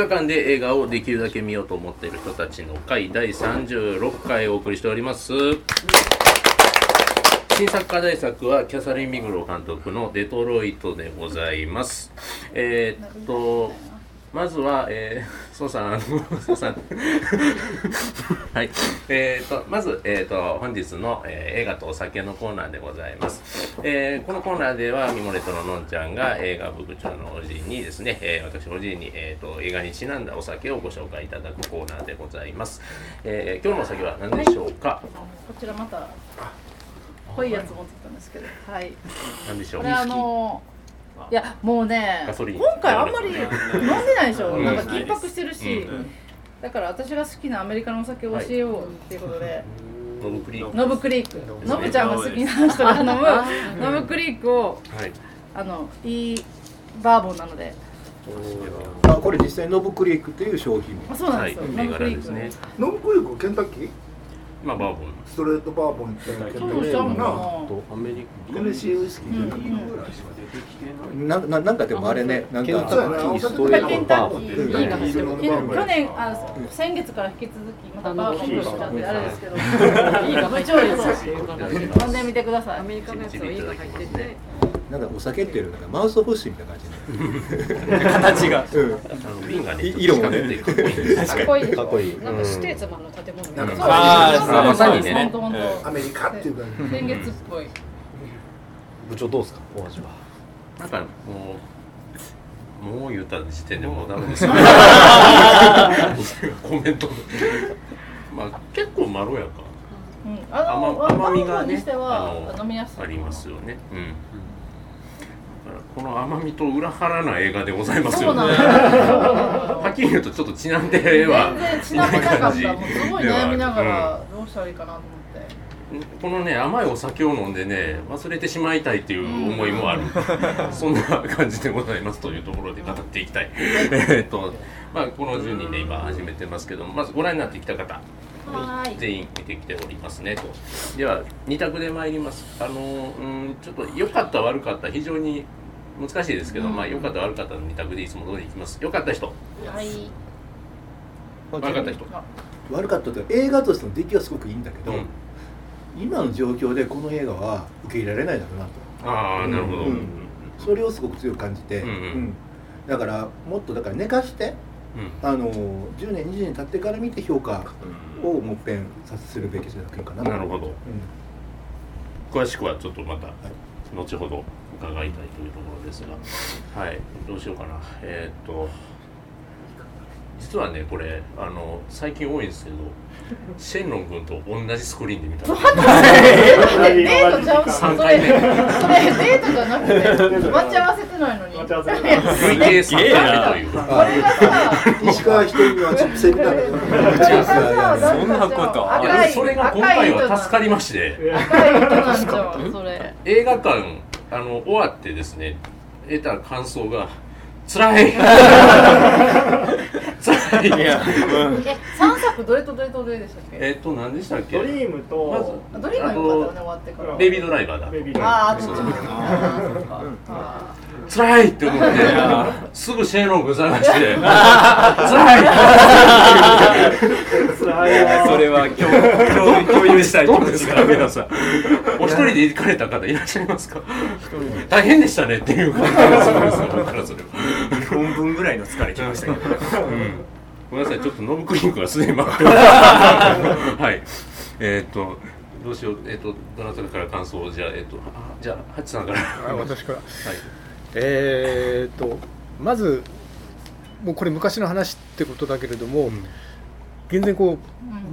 画館で映画をできるだけ見ようと思っている人たちの会第36回お送りしております。新作課題作はキャサリン・ミグロ監督の「デトロイト」でございます。えー、っとまずは、えー、ソさん、ソさん、はい、えーと、まず、えーと、本日の、えー、映画とお酒のコーナーでございます。えー、このコーナーでは、ミモレットののんちゃんが映画部部長のおじいにですね、えー、私おじいに、えーと、映画にちなんだお酒をご紹介いただくコーナーでございます。えー、今日のお酒は何でしょうか、はい、こちらまた濃いやつ持ってたんですけど、はい。何でしょう？これあのいやもうね今回あんまり飲んでないでしょ、なんか緊迫してるし、だから私が好きなアメリカのお酒を教えようっていうことで、ノブクリーク。ノブクリーク。ノブちゃんが好きな人が飲む ノブクリークを、あのいいバーボンなので。あこれ実際ノブクリークっていう商品。あそうなんですよ、ノブクリーク。ノブクリークケンタッキー？まあバーボンストレートバーボンってそうしたもんなアメリカシーウイスキーじゃななななんかでもあれねなんか。ケンタッキー去年あ先月から引き続きまたバーボンとしてあれですけどいいが入ってる飲んでみてください。アメリカのやつはい。いが入っててなんかお酒っていうのがマウスフッシュみたいな感じ形が、うん、あの瓶がね色もね。かっこいい。かっこいい。なんかステーツマンの建物な。んかあまさにね。アメリカっていうか先月っぽい。部長どうですかお味は？なんかもうもう言った時点でもうダメですよ。コメント。まあ結構まろやか。うん、あの甘みがねあの飲みやすい。ありますよね、うん、この甘みと裏腹な映画でございますよね。はっきり言うとちょっとちなんでは全然ちなんでなかった。もうすごい悩みながらどうしたらいいかなと思って。このね甘いお酒を飲んでね忘れてしまいたいっていう思いもある、そんな感じでございますというところで語っていきたい。えっとまあこの10人で今始めてますけどもまずご覧になってきた方。全員見てきておりますねと。では2択で参ります。あのうんちょっと良かった悪かった非常に難しいですけど、うん、まあ良かった悪かったの2択でいつも通りいきます？良かった人。はい。悪かった人。悪かったと映画としての出来はすごくいいんだけど、うん、今の状況でこの映画は受け入れられないだろうなと。ああ、なるほど、それをすごく強く感じて、うんだからもっとだから寝かして、あの10年20年経ってから見て評価をもっぺんさせるべきじゃなくかななるほど、うん、詳しくはちょっとまた後ほど伺いたいというところですがはいどうしようかなえー、っと実はねこれあの最近多いんですけどシェンロン君と同じスクリーンで見たデートちゃう3回目それデートじゃなくて待ち合わせてないのに待ち合わせてない累計3回目というこれがさ石川一人には直線だけどそんなことそれが今回は助かりまして映画館あの終わってですね得た感想が辛い。辛い。や、うん、え三作どれとどれとどれでしたっけ？えっと何でしたっけ？ドリームとまずドリームよかったね終わってから。ベイビードライバーだ。ベイビードライバー。ああそっち辛いって思ってすぐシェーロン君探して。辛い それは共共有したいどうですか？皆さんお一人で行かれた方いらっしゃいますか？大変でしたねっていう感じがするんですからそれ2本分ぐらいの疲れきましたけど、ごめんなさいちょっとノブクリニックがすでに待って はい。えっ、とどうしよう。えっ、とどなたから感想を？じゃあえっ、とじゃあハチさんから。私から。はい。えー、っとまずもうこれ昔の話ってことだけれども、うん、全然こう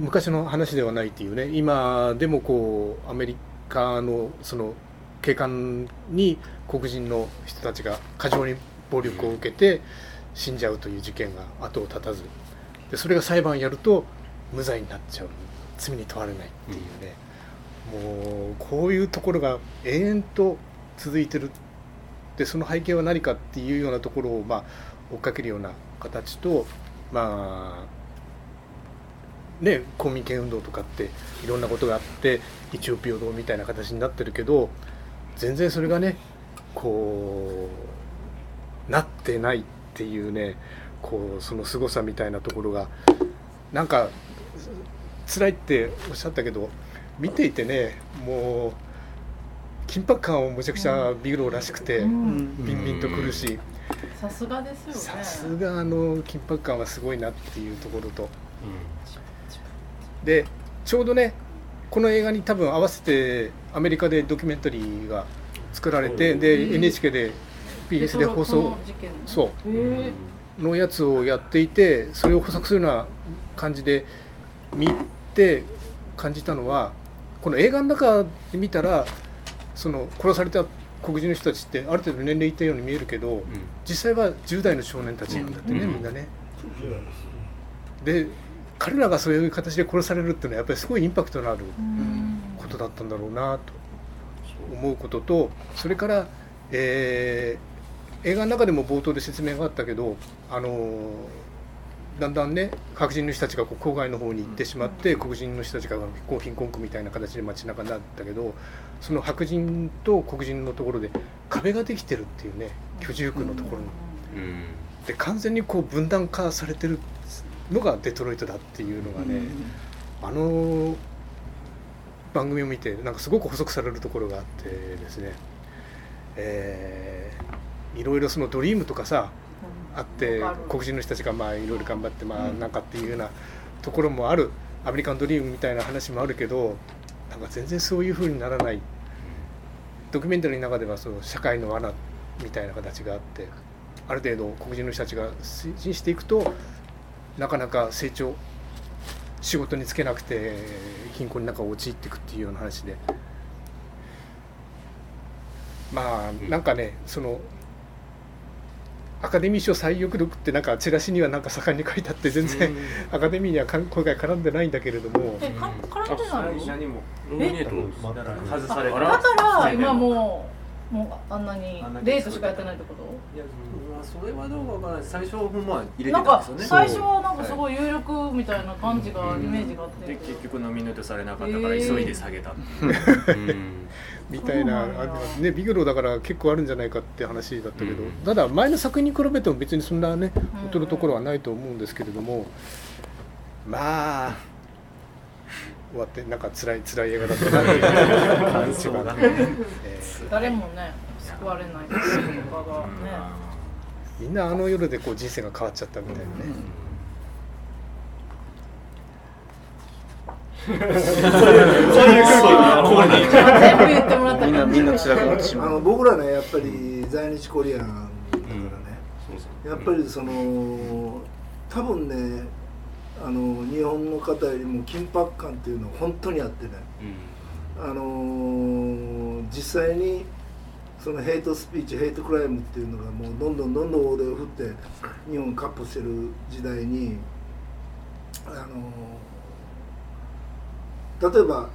昔の話ではないっていうね。今でもこうアメリカのその警官に黒人の人たちが過剰に暴力を受けて死んじゃうという事件が後を絶たず。でそれが裁判やると無罪になっちゃう。罪に問われないっていうね、うん、もうこういうところが延々と続いてる。でその背景は何かっていうようなところを、まあ、追っかけるような形とまあね公民権運動とかっていろんなことがあって一応平等みたいな形になってるけど全然それがねこうなってないっていうねこうその凄さみたいなところがなんか辛いっておっしゃったけど見ていてねもう緊迫感をむちゃくちゃビグローらしくて、ビンビンとくるし、さすがですよね。さすがあの緊迫感はすごいなっていうところと、でちょうどねこの映画に多分合わせてアメリカでドキュメンタリーが作られてで NHK で PS で放送そう。のやつをやっていてそれを補足するような感じで見て感じたのはこの映画の中で見たらその殺された黒人の人たちってある程度年齢いったように見えるけど、実際は10代の少年たちなんだってね、みんなね。で彼らがそういう形で殺されるっていうのはやっぱりすごいインパクトのあることだったんだろうなと思うこととそれから、えー、映画の中でも冒頭で説明があったけどあのーだんだんね白人の人たちがこう郊外の方に行ってしまって黒人の人たちがこう貧困区みたいな形で街中になったけどその白人と黒人のところで壁ができてるっていうね居住区のところに。で完全にこう分断化されてるのがデトロイトだっていうのがね、あの番組を見てなんかすごく補足されるところがあってですね、えー、いろいろそのドリームとかさあって黒人の人たちがまあいろいろ頑張ってまあなんかっていうようなところもある。アメリカンドリームみたいな話もあるけどなんか全然そういうふうにならない。ドキュメンタリーの中ではその社会の罠みたいな形があってある程度黒人の人たちが推進していくとなかなか成長仕事に就けなくて貧困の中を陥っていくっていうような話で。まあなんかねそのアカデミー賞最有力ってなんかチラシにはなんか盛んに書いてあって全然 アカデミーには今回絡んでないんだけれども。えか絡んでないの？だから今もうもうあんなにデートしかやってないってこと？いやそれはどうかわからない。最初ほんま入れてなんかたんですよね。最初はなんかすごい有力みたいな感じがイメージがあって。で結局ノミネートされなかったから急いで下げたっていう。みたいなね。ビグロだから結構あるんじゃないかって話だったけど、うん。ただ前の作品に比べても別にそんなねうん。劣るところはないと思うんですけれども、まあ終わってなんか辛い辛い映画だったなっていう感じが、え誰もね救われないとかがね。ーみんなあの夜でこう人生が変わっちゃったみたいなね、全部言ってもらったみん。なみんな辛辛くなってしまう あの僕らねやっぱり在日コリアンだからね、やっぱりその多分ねあの日本の方よりも緊迫感っていうのは本当にあってね、あの実際にそのヘイトスピーチヘイトクライムっていうのがもうどんどんどんどん大手を振って日本を闊歩してる時代にあの例えば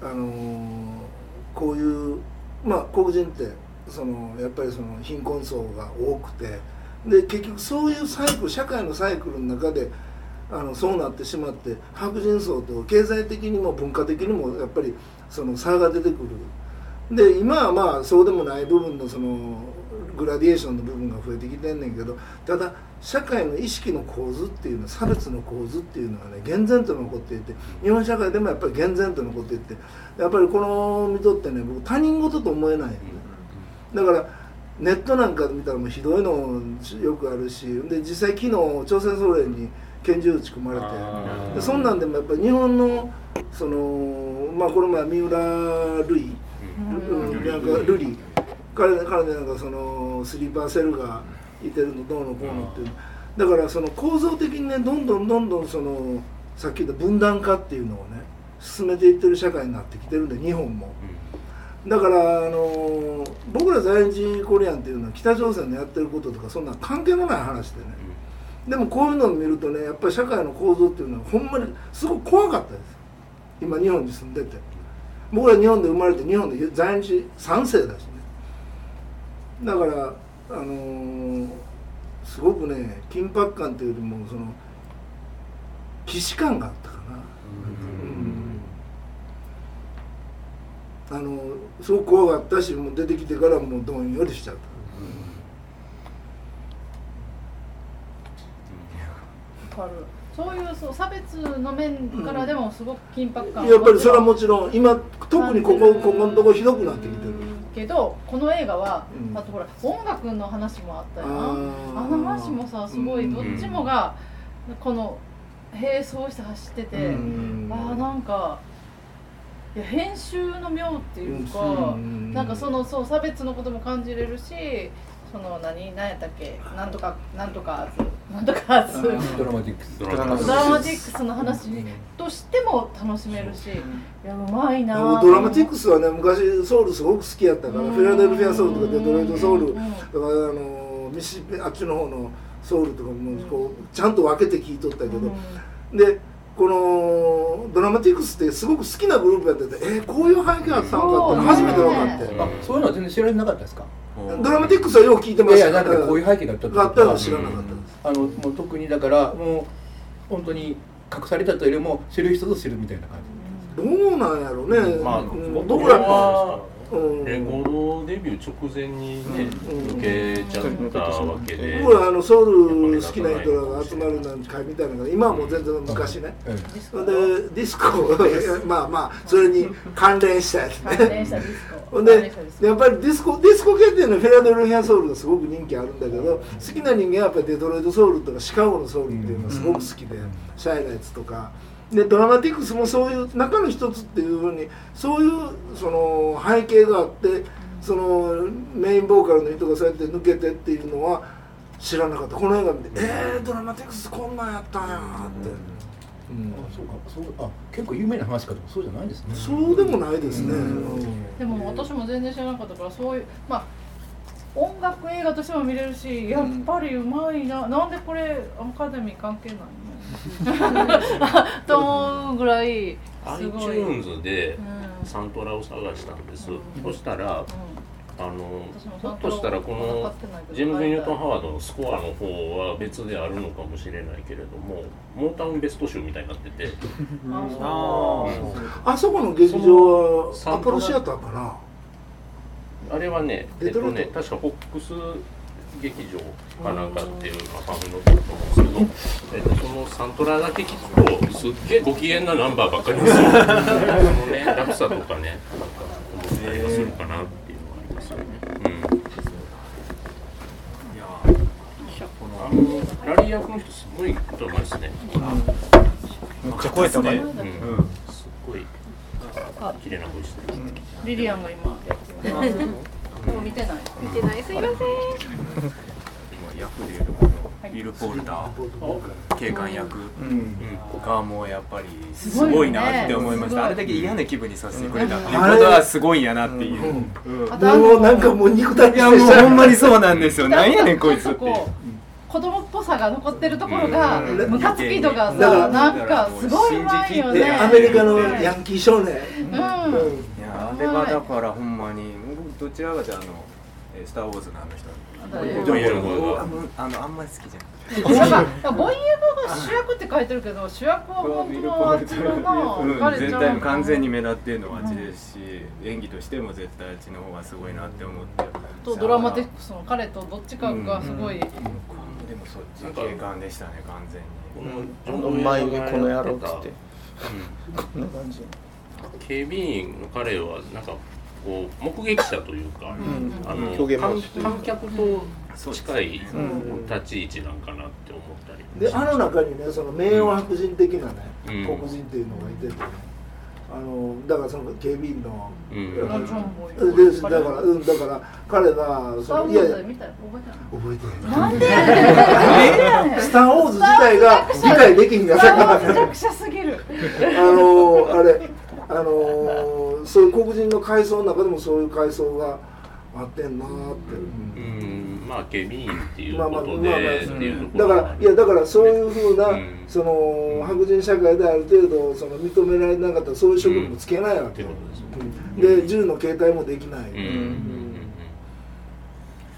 あのこういうまあ黒人ってそのやっぱりその貧困層が多くてで結局そういうサイクル社会のサイクルの中であのそうなってしまって白人層と経済的にも文化的にもやっぱりその差が出てくる。で今はまあそうでもない部分のそのグラディエーションの部分が増えてきてんねんけどただ社会の意識の構図っていうのは差別の構図っていうのはね厳然と残っていて日本社会でもやっぱり厳然と残っていてやっぱりこの見とってね僕他人事と思えない。よねだからネットなんかで見たらもうひどいのよくあるしで実際昨日朝鮮総連に拳銃撃ち込まれてでそんなんでもやっぱり日本のそのまあこの前三浦瑠衣うんなん。かルリ彼彼でなん。かそのスリーパーセルがいてるのどうのこうのっていうだからその構造的にねどん。どん。どん。どん。そのさっき言った分断化っていうのをね進めていってる社会になってきてるん。で日本も。だからあの僕ら在日コリアンっていうのは北朝鮮のやってることとかそん。な関係のない話でねでもこういうのを見るとねやっぱり社会の構造っていうのはほん。まにすごく怖かったです今日本に住ん。でて僕ら日本で生まれて日本で在日3世だしね。だからあのーすごくね緊迫感というよりもその既視感があったかな、うん。あのすごく怖かったしもう出てきてからもうどんよりしちゃった。かるそういうそう差別の面からでもすごく緊迫感やっぱりそれはもちろん今特にここここのとこひどくなってきてる。けどこの映画は、うん。あとほら音楽の話もあったよな。あの話もさすごいどっちもがこの並走して走ってて、うん。あーなんかいや編集の妙っていうか、うん。なんかそのそう差別のことも感じれるしその何？何やったっけ？なんとかなんとか なんとザ・ドラマティックス。ドラマティックス。の話としても楽しめるし、いやうまいなドラマティックスはね昔ソウルすごく好きやったからうん。フィラデルフィアソウルとかデトロイトソウルうん。だからあのミシあっちの方のソウルとかもこうちゃんと分けて聞いとったけど、でこのドラマティックスってすごく好きなグループやっててえー、こういう背景あったのかって初めて分かって、そういうのは全然知られなかったですか？ドラマティックスはよく聞いてましたいやいやだからこういう背景があったってがあったことはのは知らなか。ったです、あのもう特にだからもう本当に隠されたというよりも知る人ぞ知るみたいな感どうなんやろうね、まあうん。僕僕らレコードデビュー直前にねうん受けちゃったわけで。僕はあのソウル好きな人らが集まるなん会みたいなのが今はもう全然昔ね、じ、うん。ディスコでディスコ。まあまあそれに関連したやつ関ねほんでやっぱりディスコディスコ系っていうのはフィラデルフィアソウルがすごく人気あるんだけど好きな人間はやっぱりデトロイトソウルとかシカゴのソウルっていうのがすごく好きで、シャイなやつとかでドラマティックスもそういう中の一つっていうふうにそういうその背景があってそのメインボーカルの人がそうやって抜けてっていうのは知らなかった。この映画見て「えー、ドラマティックスこんなんやったんや」って、うん。あそうかそうあ結構有名な話かとそうじゃないんですね。そうでもないですね、でも私も全然知らなかったからそういうまあ音楽映画としても見れるしやっぱりうまいな。なんでこれアカデミー関係ないの？と思うぐらいすごい、うん。iTunes でサントラを探したんです、そしたらあのひょっとしたらこのジェームズ・ニュートン・ハワードのスコアの方は別であるのかもしれないけれどもモータウンベスト集みたいになってて。ああそこの劇場はアポロシアターかな？あれはねえっとデトロイト。ね確かフォックス劇場かなんかっていうのがファミのだと思うんですけど、えっと、そのサントラだけ聞くとすっげえご機嫌なナンバーばっかりですよ。そのね落差とかねなんか思ったりはするかなっていうのはありますよね。うん。あのラリー役の人すごいと思いますね。めっちゃ声高いうん、すっごい綺麗な声してる。リリアンが今 でも見てない。見てない。すいません。今ヤフでいうとこのビル・ポルダー。警官役。がもうやっぱりすごいなって思いました。あれだけ嫌な気分にさせてくれたっていう。こうん。とはすごいんやなっていう、もうなんかもう肉体いやもうほんまにそうなんですよ。なんやねんこいつって。子供っぽさが残ってるところがうん。ムカつき度がさなんかすごいうまいよね。でアメリカのヤンキー少年、うん。いやあれはだからほんまに僕どちらかというとあのえースター・ウォーズのあの人？誰ジョン・イエル。ゴがあのあのあんまり好きじゃない。なんかボイエゴが主役って書いてるけど主役は本当はあっちのなうん彼ちゃん全体の完全に目立ってるのはあっちですし、演技としても絶対あっちの方がすごいなって思って。とドラマティックスの彼とどっちかがすごい、でもそっち警官でしたね完全に。このジョンドン眉毛この野郎っつって。うん。こんな感じ。警備員の彼はなんかこう目撃者というか、ん。あの表現も観客と近いん。立ち位置なんかなって思ったりであの中にねその名誉白人的なね、うん。黒人っていうのがいててねあのだからその警備員の、でだからうんだから彼がそのいや覚えてない。覚えてなんでスター・ウォーズ自体が理解できひん。がスター・ウォさーズ弱者すぎる。あのあれあのそういう黒人の階層の中でもそういう階層があってんなーって、うん。まあ警備員っていうまあまあことまあまあ。でっていうとこだかろらいやだからそういうふうな、うん。その白人社会である程度その認められなかったらそういう職務もつけないわけ、うん。で銃の携帯もできない、うん。うん。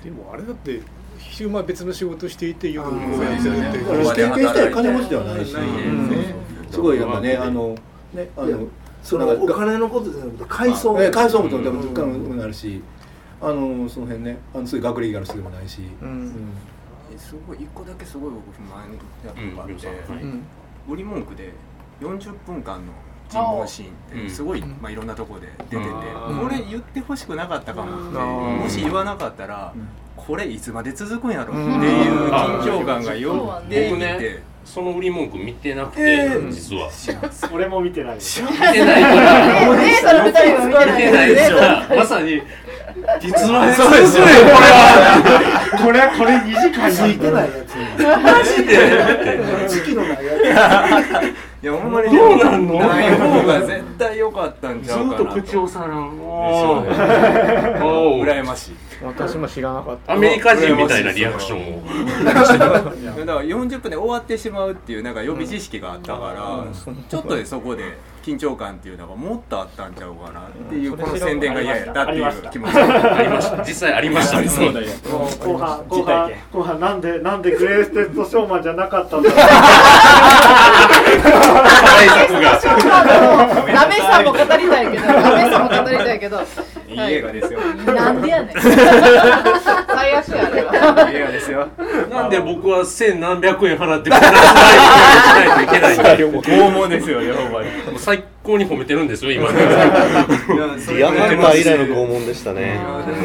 でもあれだって昼間別の仕事していて夜こあーうやってやっ経験したら金持ちではないし、ねねすごいやっぱねあのねあのそのお金のことじゃなくて階層。え海藻部とでもうん物価もなるし、あのその辺ねあのそういう学歴がある人でもないし、うん。すごい一個だけすごい僕不満やったのがあって、はいうん。売り文句で40分間の尋問シーンってすごい、うん。まあ、いろんなところで出てて、うん。これ言ってほしくなかったかも。って、うん。もし言わなかったら、うん。これいつまで続くんやろうんっていう緊張感がよって僕きてね、その売り文句見てなくて、えー。実は。俺も見てない。見てないから。レーサーの二人は見てない見てない。ですからまさに実はそうですよこれこれ2時間ついてないやつ。マジで。月のないやいやほんまにどうなんの？ない方が絶対良かったんちずゃうかなっと口をさらんおそう。ね羨ましい私も知らなかった。アメリカ人みたいなリアクションを。だから40分で終わってしまうっていうなんか予備知識があったから、ちょっとでそこで緊張感っていうのがもっとあったんちゃうかなっていうこの宣伝が嫌やったっていう気持ちありました実際ありました。ねそうだよ。もう後半後半後半なんでなんでグレーステッドショーマンじゃなかったんだ。ろう対策 が。ラメさんも語りたいけどラメさんも語りたいけどいい。映画ですよ。なんでやねん。最悪やあれはいい映画ですよ。なんで僕は千何百円払ってこんな辛いといけないんだ拷問ですよねほんまにう最高に褒めてるんですよ今いやそれディアハンター以来の拷問でしたね。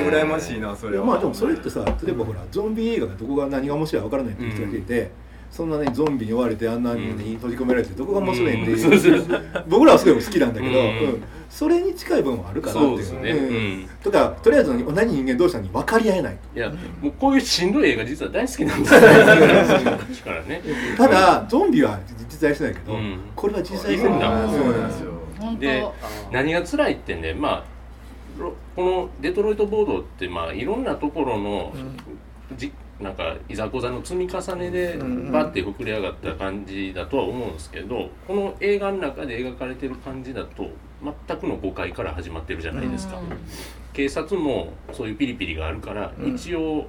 羨ましいなそれは。まあでもそれってさ例えばほらゾンビ映画がどこが何が面白いか分からないっていう人がいて、そんなねゾンビに追われてあんなに閉じ込められてどこが面白いんっていう、うん。そうそう僕らはすごい好きなんだけど、うんうん。それに近い部分はあるかなっていうね。んうん。とかとりあえず同じ人間同士に分かり合えないいやもうこういうしんどい映画実は大好きなんですよ昔からねただゾンビは実在してないけど、うん。これは実在してるんだ。そうなんですよ。本で当何が辛いってねまあロこのデトロイトボードってまあいろんなところの、じなんかいざこざの積み重ねでうん。バッて膨れ上がった感じだとは思うんですけどこの映画の中で描かれてる感じだと全くの誤解から始まってるじゃないですか、うん。警察もそういうピリピリがあるから、うん。一応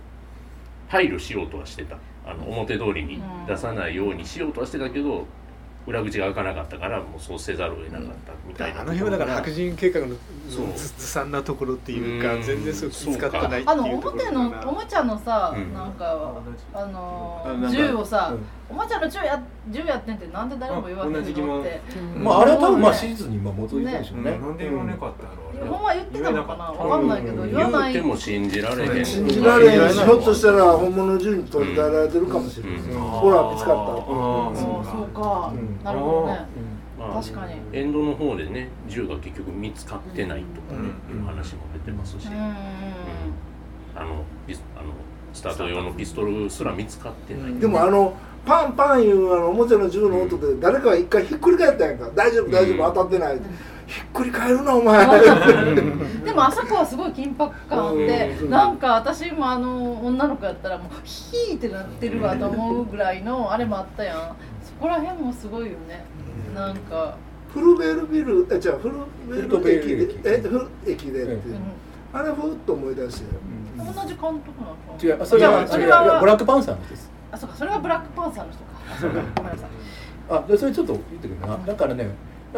配慮しようとはしてた。あの表通りに出さないようにしようとはしてたけど裏口が開かなかったからもうそうせざるを得なかったみたいなあの辺はだから白人計画のそうずずさんなところっていうかう。ん全然そう気遣ってないってあのいうところ表のおもちゃのさ、うん。なんかあの銃をさ、うん。おもちゃの銃や銃やってんってなんで誰も言わへんのって、まああれは多分まあ史実にまあ基づいてるでしょうね。なんで言わなかったんやろほんま言ってたのかな？わかんないけどうん。言わない。言うても信じられへん。信じられへん。しひょっとしたら本物の銃に取り替えられてるかもしれない、うん。ほら見つかった。あー。そうそうか、うんなるほどね。まあ確かに。エンドの方でね銃が結局見つかってないとかね、うん。いう話も出てますし、うんあのピスあのスタート用のピストルすら見つかってない、うん。でもあのパンパンいうあのおもちゃの銃の音で誰かが一回ひっくり返ったやんか。大丈夫大丈夫当たってない、ひっくり返るなお前。でもあそこはすごい緊迫感あってうん。なんか私もあの女の子やったらもうヒーってなってるわと思うぐらいのあれもあったやん。そこら辺もすごいよね。なんか、フルベールビルえじゃあフルベフルベール駅駅。でえフル駅でって、うん。あれふっと思い出して。同じ監督なの違うそれはそれはブラックパンサーのです。あそうかそれはブラックパンサーの人か。あそうかごめんなさい。あでそれちょっと言ってくるな。だからね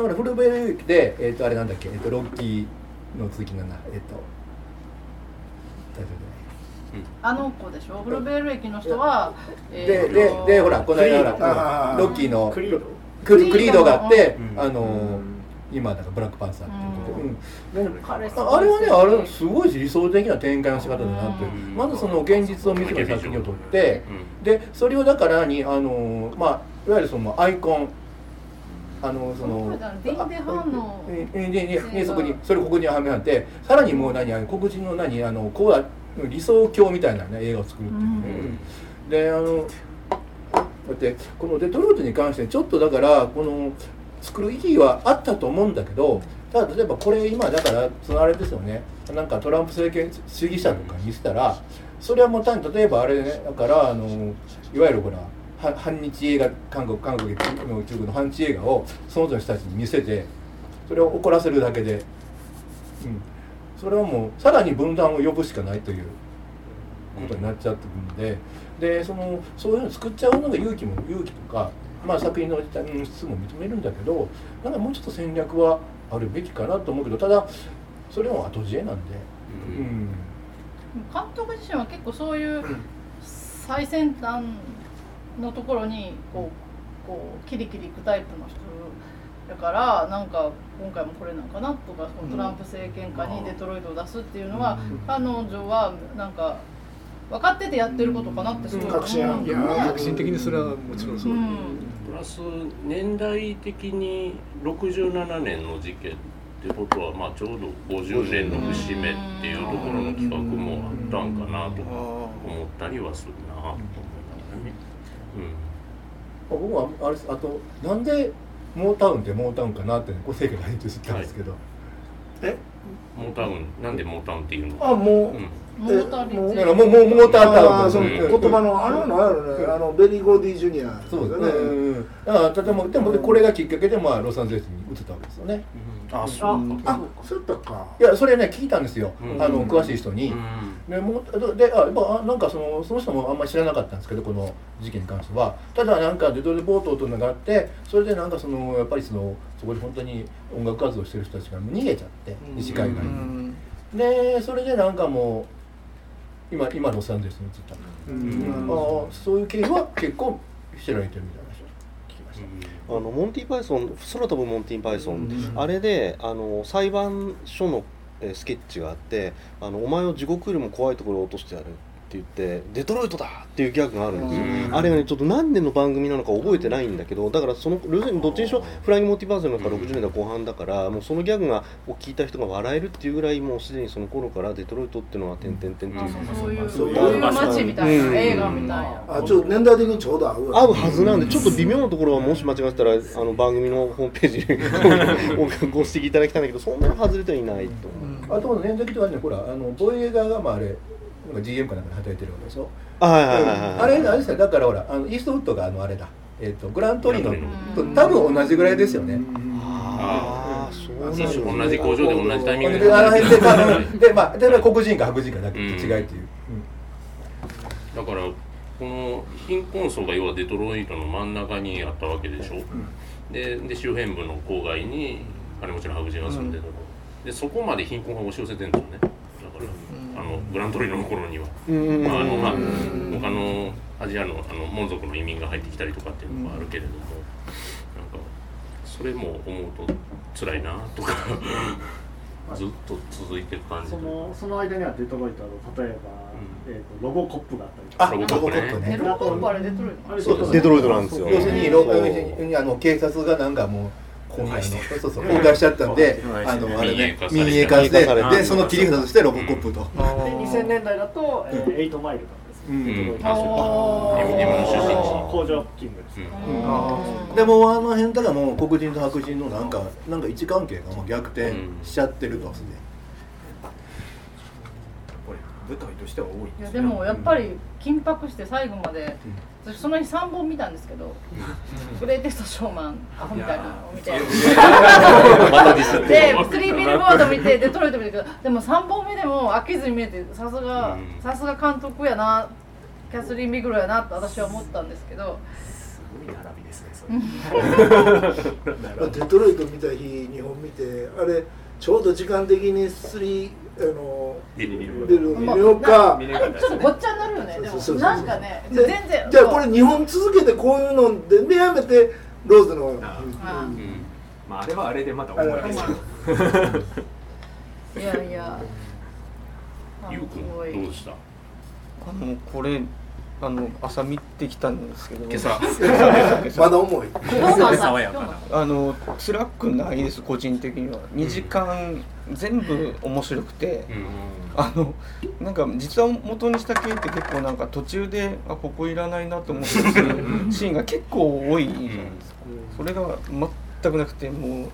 だからフルベール駅でえっ、とあれなんだっけ？えっ、とロッキーの続きなんだえっ、と大丈あの子でしょ？フルベール駅の人は夫ででででほらこの間ほらロッキーのクリード？クリードがあって、うんあのー今だからブラックパンサーっていうことで、うん。ああれはねあれすごい理想的な展開の仕方だなって、うん。まずその現実を見せる作品を撮って、うん。でそれをだからにあのーまあいわゆるそのアイコンあのそのええでででそこにそれここにはめはってさらにもう何黒人の何あのこうだ理想郷みたいな、ね、映画を作るっていうね、であのだってこのデトロイトに関してちょっとだからこの作る意義はあったと思うんだけどただ例えばこれ今だからそのあれですよねなんかトランプ政権主義者とかに見せたらそれはもう単に例えばあれねだからあのいわゆるほら反日映画韓国韓国の中国の反日映画をその他の人たちに見せてそれを怒らせるだけで、うん、それはもうさらに分断を呼ぶしかないということになっちゃってくるんででそのそういうのを作っちゃうのが勇気も勇気とか、まあ、作品の質も認めるんだけどなんかもうちょっと戦略はあるべきかなと思うけどただそれも後知恵なんで、うん。監督自身は結構そういう最先端のところにこうこうキリキリいくタイプの人だからなんか今回もこれなんかなとかそのトランプ政権下にデトロイトを出すっていうのは、彼女はなんか分かっててやってることかなってすごい思う。んですよね的にそれはもちろんそう。う、ん。プラス年代的に67年の事件ってことはまあちょうど50年の節目っていうところの企画もあったんかなとか思ったりはするな。僕はあれあとなんでモータウンってモータウンかなってこう正解ないって知ったんですけど、はい、え、モータウンなんでモータウンっていうの？あもう、うん。モーターリもうだからもうもうモータータウンのう。ん。言葉のあのなんやろね。あのベリー・ゴーディ・ジュニアそうですね、ねうんだからとてもでもこれがきっかけでまあロサンゼルスに移ったわけですよね。あそう。かあそうやったか。いやそれね聞いたんですよ、うん。あの詳しい人に、うん。でもうであやっぱあなんかそのその人もあんまり知らなかったんですけどこの事件に関しては。ただなんかデトロイトボートというのがあってそれでなんかそのやっぱりそのそこで本当に音楽活動してる人たちがもう逃げちゃって西海岸に、でそれでなんかもう今今ロサンゼルスに移ったと、うん。ああそういう経緯は結構知られてるみたいな話を聞きました、あのモンティ・パイソン空飛ぶモンティ・パイソン、あれであの裁判所のえースケッチがあってあの「お前を地獄よりも怖いところを落としてやる」言って「デトロイトだ!」っていうギャグがあるんですよ、うん。あれがねちょっと何年の番組なのか覚えてないんだけどだからその要するにどっちにしろフライングモチバージョンなん。か60年代後半だからもうそのギャグがを聞いた人が笑えるっていうぐらいもうすでにその頃からデトロイトっていうのは点々点っていう。そういうそそうういう街みたいな、うん映画みたいな、あちょっと年代的にちょうど合うわ。合うはずなんでちょっと微妙なところはもし間違ってたらあの番組のホームページにご ご指摘いただきたいんだけどそんなに外れてはいないと思う。あと年代的にはねほらあのボイエガーがまああれなんか GM かなんかで働いてるわけでしょ、あはいはいはいはい。あれあれですよ。だからほらあのイーストウッドがあのあれだ。えっ、とグラントリノ。と多分同じぐらいですよね、ああそうなんですね同じ工場で同じタイミングで。あの辺で多分でまあ例えば黒人か白人かだけ違いっていう、だからこの貧困層が要はデトロイトの真ん中にあったわけでしょ、でで周辺部の郊外に金持ちの白人が住んでたと、でそこまで貧困が押し寄せてるんですよねあのグラントリノの頃には、うん。まああのまあ、他のアジアのあのモン族の移民が入ってきたりとかっていうのもあるけれども、なんかそれも思うと辛いなとか。ずっと続いてる感じそのその間にはデトロイトの例えば、えー、とロボコップがあったりとか。あロボコップね。えロボコップあれデトロイトあれそうですデトロイトなんですよ。要するにロあの警察がなんかもうこうあのそうそう崩壊しちゃったんであのあれね民民営営化してでその切り札としてロボコップと、で2000年代だと、えー、エイトマイルなんですよ、うん。うかエミネムの出身地。工場勤務です、うん。でもあの辺からもう黒人と白人のなんかなんか位置関係がもう逆転しちゃってるとすでに。これ舞台としては多いですね。やでもやっぱり緊迫して最後まで、私その日3本見たんですけど「グレイテストショーマン」アホみたいなのを見て。でスリービルボード見てデトロイト見てけどでも3本目でも飽きずに見えてさすがうん。さすが監督やなキャスリー・ビグロやなと私は思ったんですけど。すごい並びですねそれ。デトロイト見た日日本見てあれちょうど時間的にスリーあの出るの見ようか。あれちょっとごっちゃになるよね。でもなんかねで全然じゃあこれ2本続けてこういうのででやめてローズのまああれはあれでまた重い。ですけどいやいや。ゆうくんどうでした？あのこれあの朝見てきたんですけど。今朝。まだ重い。今日の朝。爽やかな。あの辛くないです個人的には。2時間全部面白くて、うんあのなんか実は元にした系って結構なんか途中であここいらないなと思ってるシーンが結構多いじゃないですか、それが全くなくてもう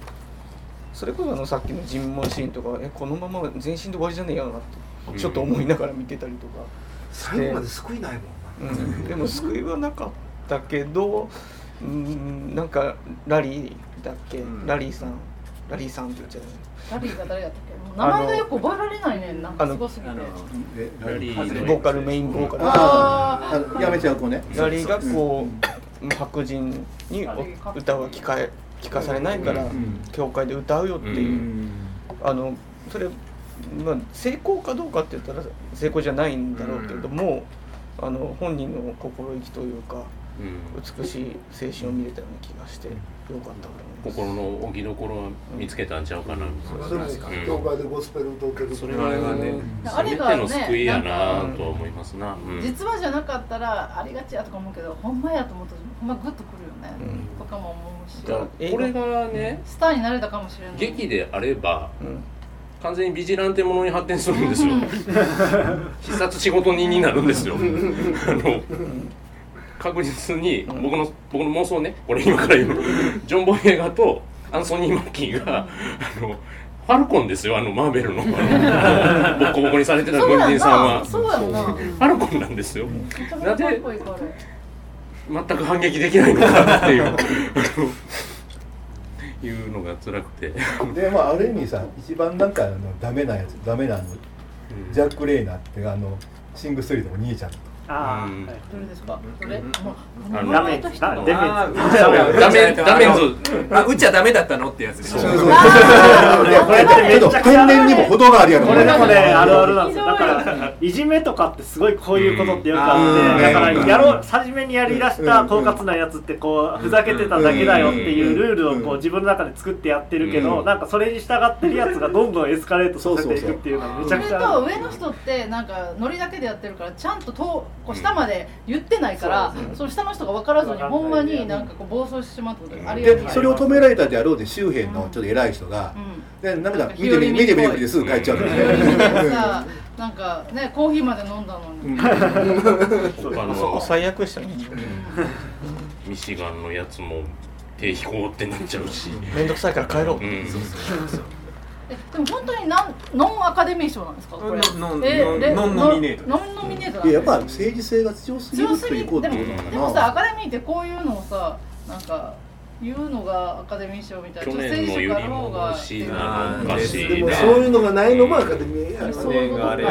それこそあのさっきの尋問シーンとかえこのまま全身で終わりじゃねえよなってちょっと思いながら見てたりとか。最後まで救いないもんな。うん、でも救いはなかったけど、うん、なんかラリーだっけ、うん。ラリーさん。ラリーさんって言っちゃうラビーが誰だったっけ？もう名前がよく覚えられないね。んなんかすごすぎて。でラリー。のボーカルメインボーカル。ああのやめちゃう子ね。ラリーがこう白人にお歌は聞かえ聞かされないから、ん。教会で歌うよっていう、うん。あのそれ、まあ、成功かどうかって言ったら成功じゃないんだろうけれども、あの本人の心意気というかうん。美しい精神を見れたような気がしてよかったと思います心の置きどころは見つけたんちゃうかな、それも教会でゴスペル歌ってるそれはねあれ全がね救いやなとは思いますな、うん。実話じゃなかったらありがちやとか思うけどほんまやと思ったらほんまグッとくるよね、とかも思うし。だからこれがねスターになれたかもしれない。劇であればうん。完全にビジランテものに発展するんですよ必殺仕事人になるんですよあの確実に僕の僕の妄想ねこれ今から言う。ジョン・ボイエガとアンソニー・マッキーがあのファルコンですよあのマーベルの。ボッコボコにされてた軍人さんは。そうやんなファルコンなんですよ。めちゃめちゃなぜ全く反撃できないのかっていう。いうのが辛くて。でまあある意味さ一番なんかあのダメなやつダメなのジャック・レイナーってあのシング・ストリートの兄ちゃんとああ、うん。はい。どれですか？どれ？ダメダメダメズあうっちゃダメだったの？ってやつそうそうあーでこれちょっと天然にも程があるやろ。これでもねうんあるあるなんですよ。だからい。じめとかってすごいこういうことってよくあうん。ってだからやろう初めにやりだした狡猾なやつってこうふざけてただけだよっていうルールをこう自分の中で作ってやってるけどなんかそれに従ってるやつがどんどんエスカレートさせていくっていうのはめちゃくちゃと上の人ってなん。かノリだけでやってるからちゃん。ととこう下まで言ってないから、その下の人が分からずにほんまになんかこう暴走してしまったことがありがでそれを止められたであろうで周辺のちょっと偉い人がうん。でなんか見てみ見てみてくれてすぐ帰っちゃうんだ日和見てよねさなんかねコーヒーまで飲んだのに、他そこの最悪でしたね。ミシガンのやつも低飛行ってなっちゃうし、めんどくさいから帰ろう、うん、えでも本当になんノンアカデミー賞なんですか？これノンノンノミネート。ノンノミネートなんいややっぱで政治性が強すぎる強すぎということでもな。のかでもさなアカデミーってこういうのをさなんか言うのがアカデミー賞みたいな。去年のよりもマシなのかしでもらそういうのがないのもアカデミー。やそう。いうことかあれ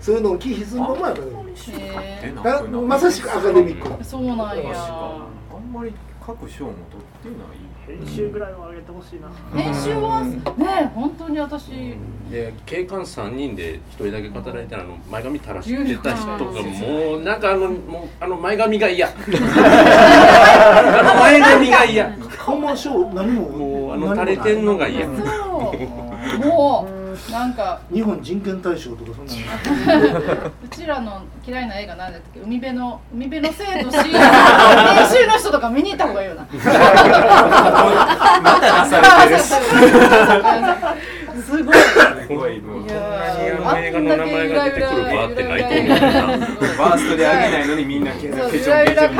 そういうのを忌避するのもアカデミーまさしくアカデミック。ーそうなんや。あんまり各賞も取ってない編集ぐらいは上げてほしいな。編集はね本当に私。で警官3人で1人だけ語られてあの前髪垂らしてた人がもうなんかあのもうあの前髪が嫌。あの前髪が嫌。訪問賞何も。もうあの垂れてんのが嫌。もうなんか日本人権大賞とかそんなの。うちらの嫌いな映画なんだっけ？海辺の海辺の生と死 編集の人とか見に行った方がいいよな。また出されてるしすごい。すごい。もういやあの映画の名前が出てくるバーってないと思うなバーストであげないのにみんなカ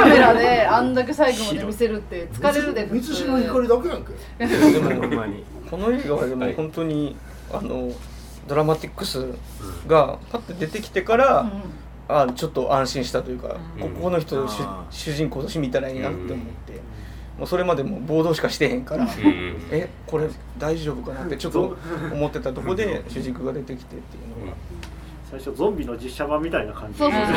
メラであんだけ最後まで見せるって疲れるで三つの光だけやんけでもほんまに。この映画はでも本当に、あのドラマティックスがパッて出てきてから、うんあちょっと安心したというか、うん。ここの人主人公として見たらいいなって思って、もうそれまでも暴動しかしてへんから、うん。えこれ大丈夫かなってちょっと思ってたとこで主軸が出てきてっていうのが、最初ゾンビの実写版みたいな感じ。そうそうそう。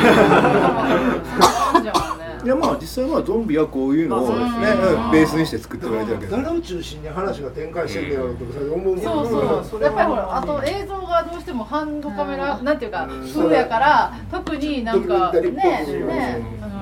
いやまあ実際はゾンビはこういうのをね、まあそううんベースにして作っておられてるわけど誰を中心に話が展開してんねやろうとか思うけどそうそうやっぱりほらあと映像がどうしてもハンドカメラ、なんていうか風やから特になんかねドキュ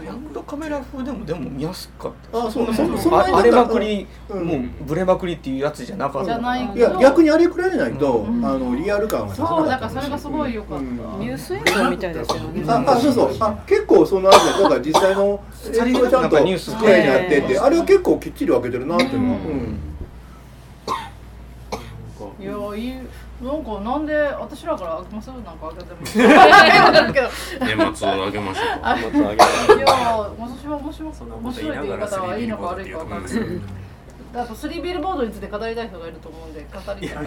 メンタリーっぽくね、ハンドカメラ風でもでも見やすかったあそうそそそんなにあ荒れまくり、うん。もうブレまくりっていうやつじゃなかった。じゃないいや逆にあれくらいでないと、うん。あのリアル感がそうだからそれがすごい良かった、うん。ニュース映像みたいですよね。ああそうそう。あ結構そのあれだだから実際の映像がちゃんとなんかニュース机になっててあれは結構きっちり分けてるなっていうのは、うん。いやいいなんかなんで私らからあげますなんかあげてもわか。るけど年末をあげましょういや私は面白面白いという方はいいのか悪いか分かんないうんあとスリービルボードについて語りたい人がいると思うんで語りたい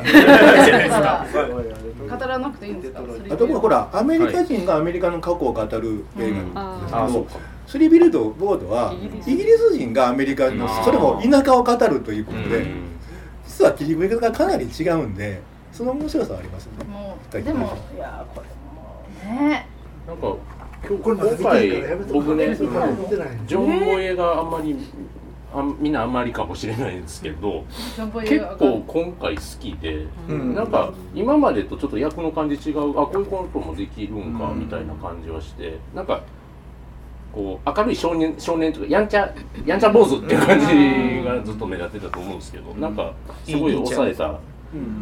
語らなくていいんですかあとほらアメリカ人がアメリカの過去を語る映画なんですけスリービルドボードはイギリス人がアメリカのそれも田舎を語るということで、実は切り込みがかなり違うんでその面白さはありますよね。もうでもいやこれもう。ね。なんか今日今回僕ねジョン・ボエがあんまりあみんなあんまりかもしれないんですけどジョンボイ結構今回好きで、うん。なんか今までとちょっと役の感じ違うあこういうこともできるんかみたいな感じはしてなんかこう明るい少年少年というかやんちゃやんちゃ坊主っていう感じがずっと目立ってたと思うんですけどなんかすごい抑えた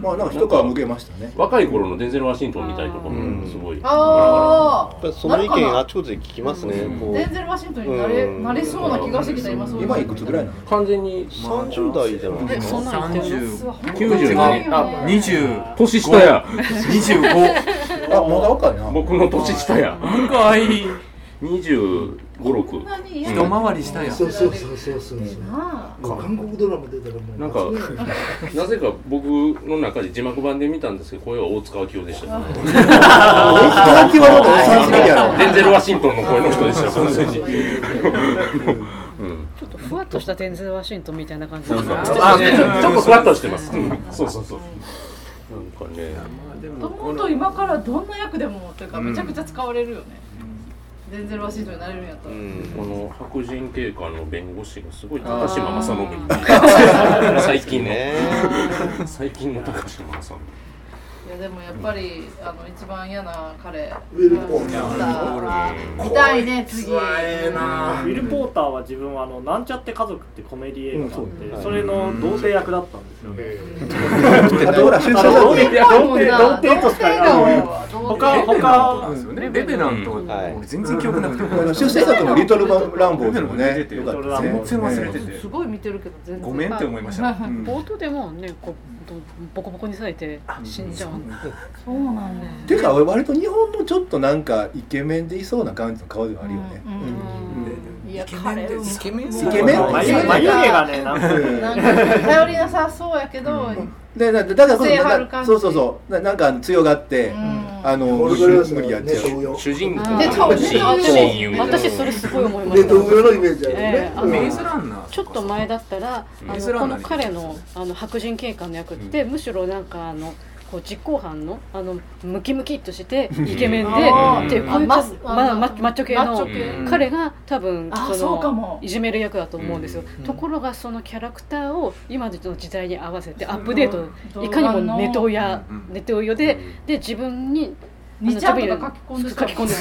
まあなんか一皮むけましたね。若い頃のデンゼル・ワシントンみたいなところもすごい、あやっぱその意見あちこちで聞きますね、こう。デンゼル・ワシントンになれなれそうな気がしてきた今そう今いくつぐらいなの？完全に30代じゃない？ですかそんなん言ってる92あ20年下や。25あまだ若いな。僕の年下や。若い25、6何一回りしたやん。そうそうそうそうそう韓国ドラマ出たらもう。なんかなぜか僕の中で字幕版で見たんですけど声は大塚明夫でした。ね大木はもっとおっさんすぎるやろ。デンゼル・ワシントンの声の人でした。完全にうんちょっとふわっとしたデンゼル・ワシントンみたいな感じ。ですねあねちょっとふわっとしてます。うん。そうそうそう。なんかね。と思うと今からどんな役でもというかめちゃくちゃ使われるよね、ゼル・ワシントンになれるんやったら、この白人警官の弁護士がすごい高島正信。に最近の。最近の高島正信いやでもやっぱりあの一番嫌な彼ウィルポー見たいね次。ウィル・ポーターは自分はあのなんちゃって家族ってコメディ映画があって、それの童貞役だったんですよね。童作貞としか他他レベナント俺全然記憶なくて出世作のリトルランボーズもね全然忘れててすごい見てるけど全然ごめん。って思いました冒頭でもねこうボコボコにされて死んじゃう。そうなんだ。よていうか割と日本のちょっとなんかイケメンでいそうな感じの顔ではあるよね、いや彼うまいイケメンイケメン眉眉毛がねなんか。なんか頼りなさそうやけど、でだだからこそうそうそう。ななんか強がって、あの無理無理やっちゃう主人公。私それすごい思いまネした。トウヨのイメージあるね、ええあのメイズランナーちょっと前だったらあのこの彼のあの白人警官の役って、むしろなんかあのこう実行犯のあのムキムキっとしてイケメンでっていうこういうあまマッチョ系マッチのョ系彼が多分あそそうかも。のいじめる役だと思うんですよ、ところがそのキャラクターを今の時代に合わせてアップデートいかにもネトウヤネトウヨでで自分に二ちゃんとか書き込んで書き込んで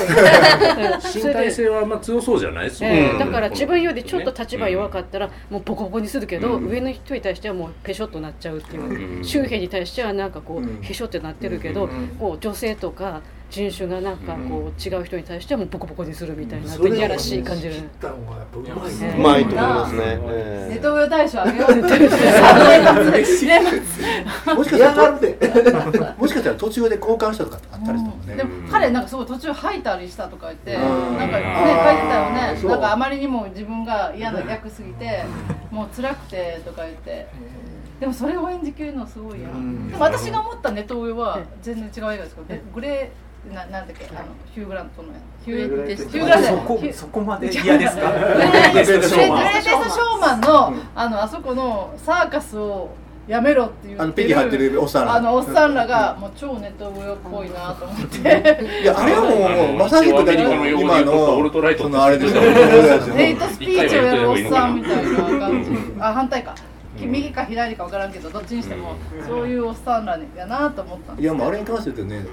身体性はあんま強そうじゃない？ええだから自分よりちょっと立場弱かったらもうボコボコにするけど、上の人に対してはもうペショッとなっちゃうっていう、周辺に対してはなんかこう、へしょってなってるけど、こう女性とか人種がなんかこう違う人に対してはもうボコボコにするみたいな、それをいやらしい感じで、切ったのがやっぱうまいと思いますね、ええ。ネトウヨ大賞あげようっても しかしたらもしかしたら途中で交換したとかあったりしたもんね、でも彼なんかすごい途中吐いたりしたとか言ってうん。なんかね書いてたよね。なんかあまりにも自分が嫌な役すぎてもう辛くてとか言って。でもそれを演じきるのすごいやん。でも私が思ったネトウヨは全然違う映画ですけどえグレーななんだっけあのヒュー・グラントのやつ。ヒュー・グレイテスト。ヒュー・グラント。そこまで嫌ですか？グ レーテストショーマンのあのあそこのサーカスをやめろっていうあのペリ張ってるおっさんら。あのおっさんらがもう超ネトウヨっぽいなと思って。いやあれはもうまさしくだけど今のそのあれでしょヘイトスピーチをやるおっさんみたいな感じ。あ反対か。右か左か分からんけどどっちにしても。そういうおっさんらやなと思ったんですいやもうあれに関して言うとね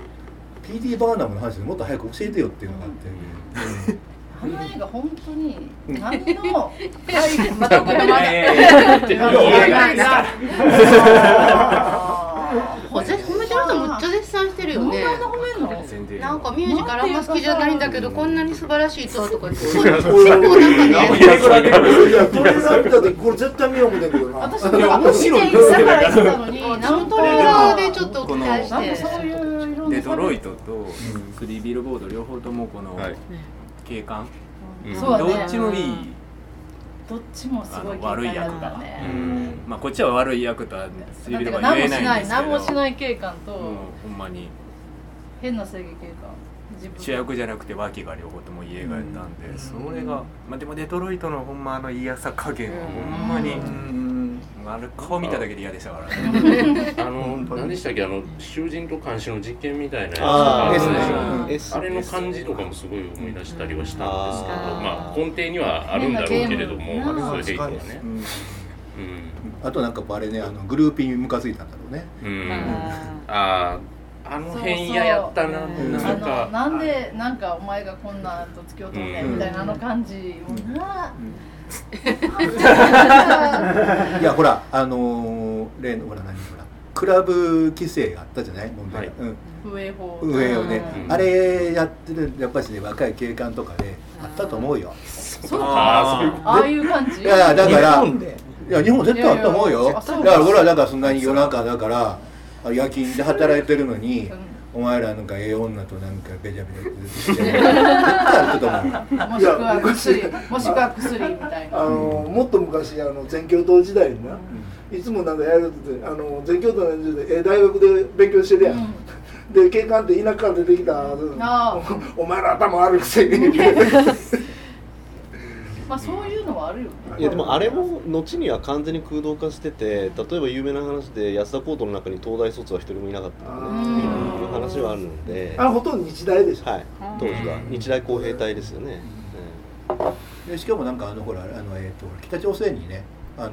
PD バーナムの話でもっと早く教えてよっていうのがあって、あの映画本当に何のまたこれまだ。褒めてる人めっちゃ絶賛してるよね。なんかミュージカルあんま好きじゃないんだけどこんなに素晴らしいとはとかすごい結構なんかねいやこれが見た時これ絶対見よう思ってんだけどな。私も面白い。だから言ったのになんトレーラーでちょっと期待なんかしてそういういろんなデトロイトとスリービルボード両方ともこの警官そうだね。どっちもいい。どっちもすごいあの悪い役がだね。まあこっちは悪い役とはスリービルボード何もしは言えないんですけど。何もしない警官とうんほんまに。変な正義警官自分主役じゃなくて脇が両方ともいい映画やったんで、それがまあでもデトロイトのほんまあの嫌さ加減はほんまに、もあれ顔見ただけで嫌でしたからね。あの何でしたっけあの囚人と監視の実験みたいなやつあーああれの感じとかもすごい思い出したりはしたんですけど、まあ根底にはあるんだろうけれども、そういうヘイトがね。うん。うん。あとなんかあれねあのグルーピンにムカついたんだろうね。うん、ああああの辺嫌やったな、そうなんあのか。なんでなんかお前がこんなと付き合うとんねん。みたいなあの感じもな、いやほらあのー例のほら何ほらクラブ規制があったじゃない？問題、はい。うん。上法上をね、うん。あれやってるやっぱしね若い警官とかであったと思うよ。そうか。あーそういうああいう感じ？いやだから日本で？いや日本絶対あったと思うよ。いやいやあそうだから俺はだからそんなに夜中だからあ夜勤で働いてるのに、うん。お前らなんかええ女となんかべちゃべちゃして絶対あったと思う。よもしくは薬もしくは薬みたいな。あのもっと昔あの全教頭時代にないつもなんかやるってあの全教頭の時代え大学で勉強してるやん、で警官って田舎から出てきたあおお前ら頭悪いくせに まあそういうのはあるよね。いやでもあれも後には完全に空洞化してて例えば有名な話で安田コートの中に東大卒は一人もいなかったとかねっていう話はあるので、あほとんど日大でしょ、はい、当時は。日大工兵隊ですよね、でしかもなんかあのほらあの、えー、と北朝鮮にねあの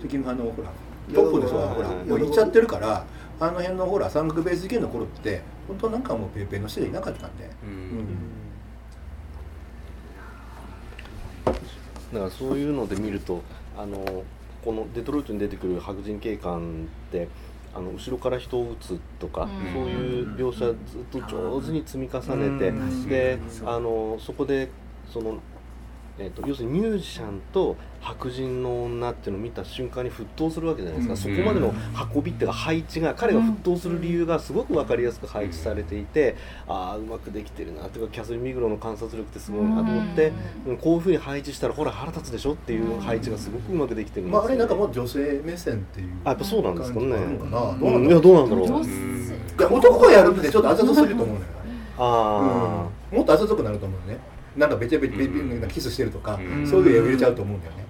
責任あのほらトップの人がほらうんもう行っちゃってるからあの辺のほら三角ベース事件の頃って本当なんかもうペーペーの人がいなかったんで、うんだからそういうので見るとあのこのデトロイトに出てくる白人警官ってあの後ろから人を撃つとか、うん。そういう描写ずっと上手に積み重ねて、うん。であのそこでその、えー、と要するにミュージシャンと白人の女っていうのを見た瞬間に沸騰するわけじゃないですか、うん。そこまでの運びっていうか配置が彼が沸騰する理由がすごく分かりやすく配置されていて、ああうまくできてるなというかキャスリン・ミグロの観察力ってすごいなと思って、うん。こういうふうに配置したらほら腹立つでしょっていう配置がすごくうまくできてるんですまあ、よ、あれなんかもう女性目線っていうあやっぱそうなんですかね。いやなん。だろう？どうなんだろう。男がやるとねちょっとあざとすぎると思うのよ、あうん、もっとあざとくなると思うのね。なんかべちゃべちゃキスしてるとか、うんそういう絵を入れちゃうと思うんだよね、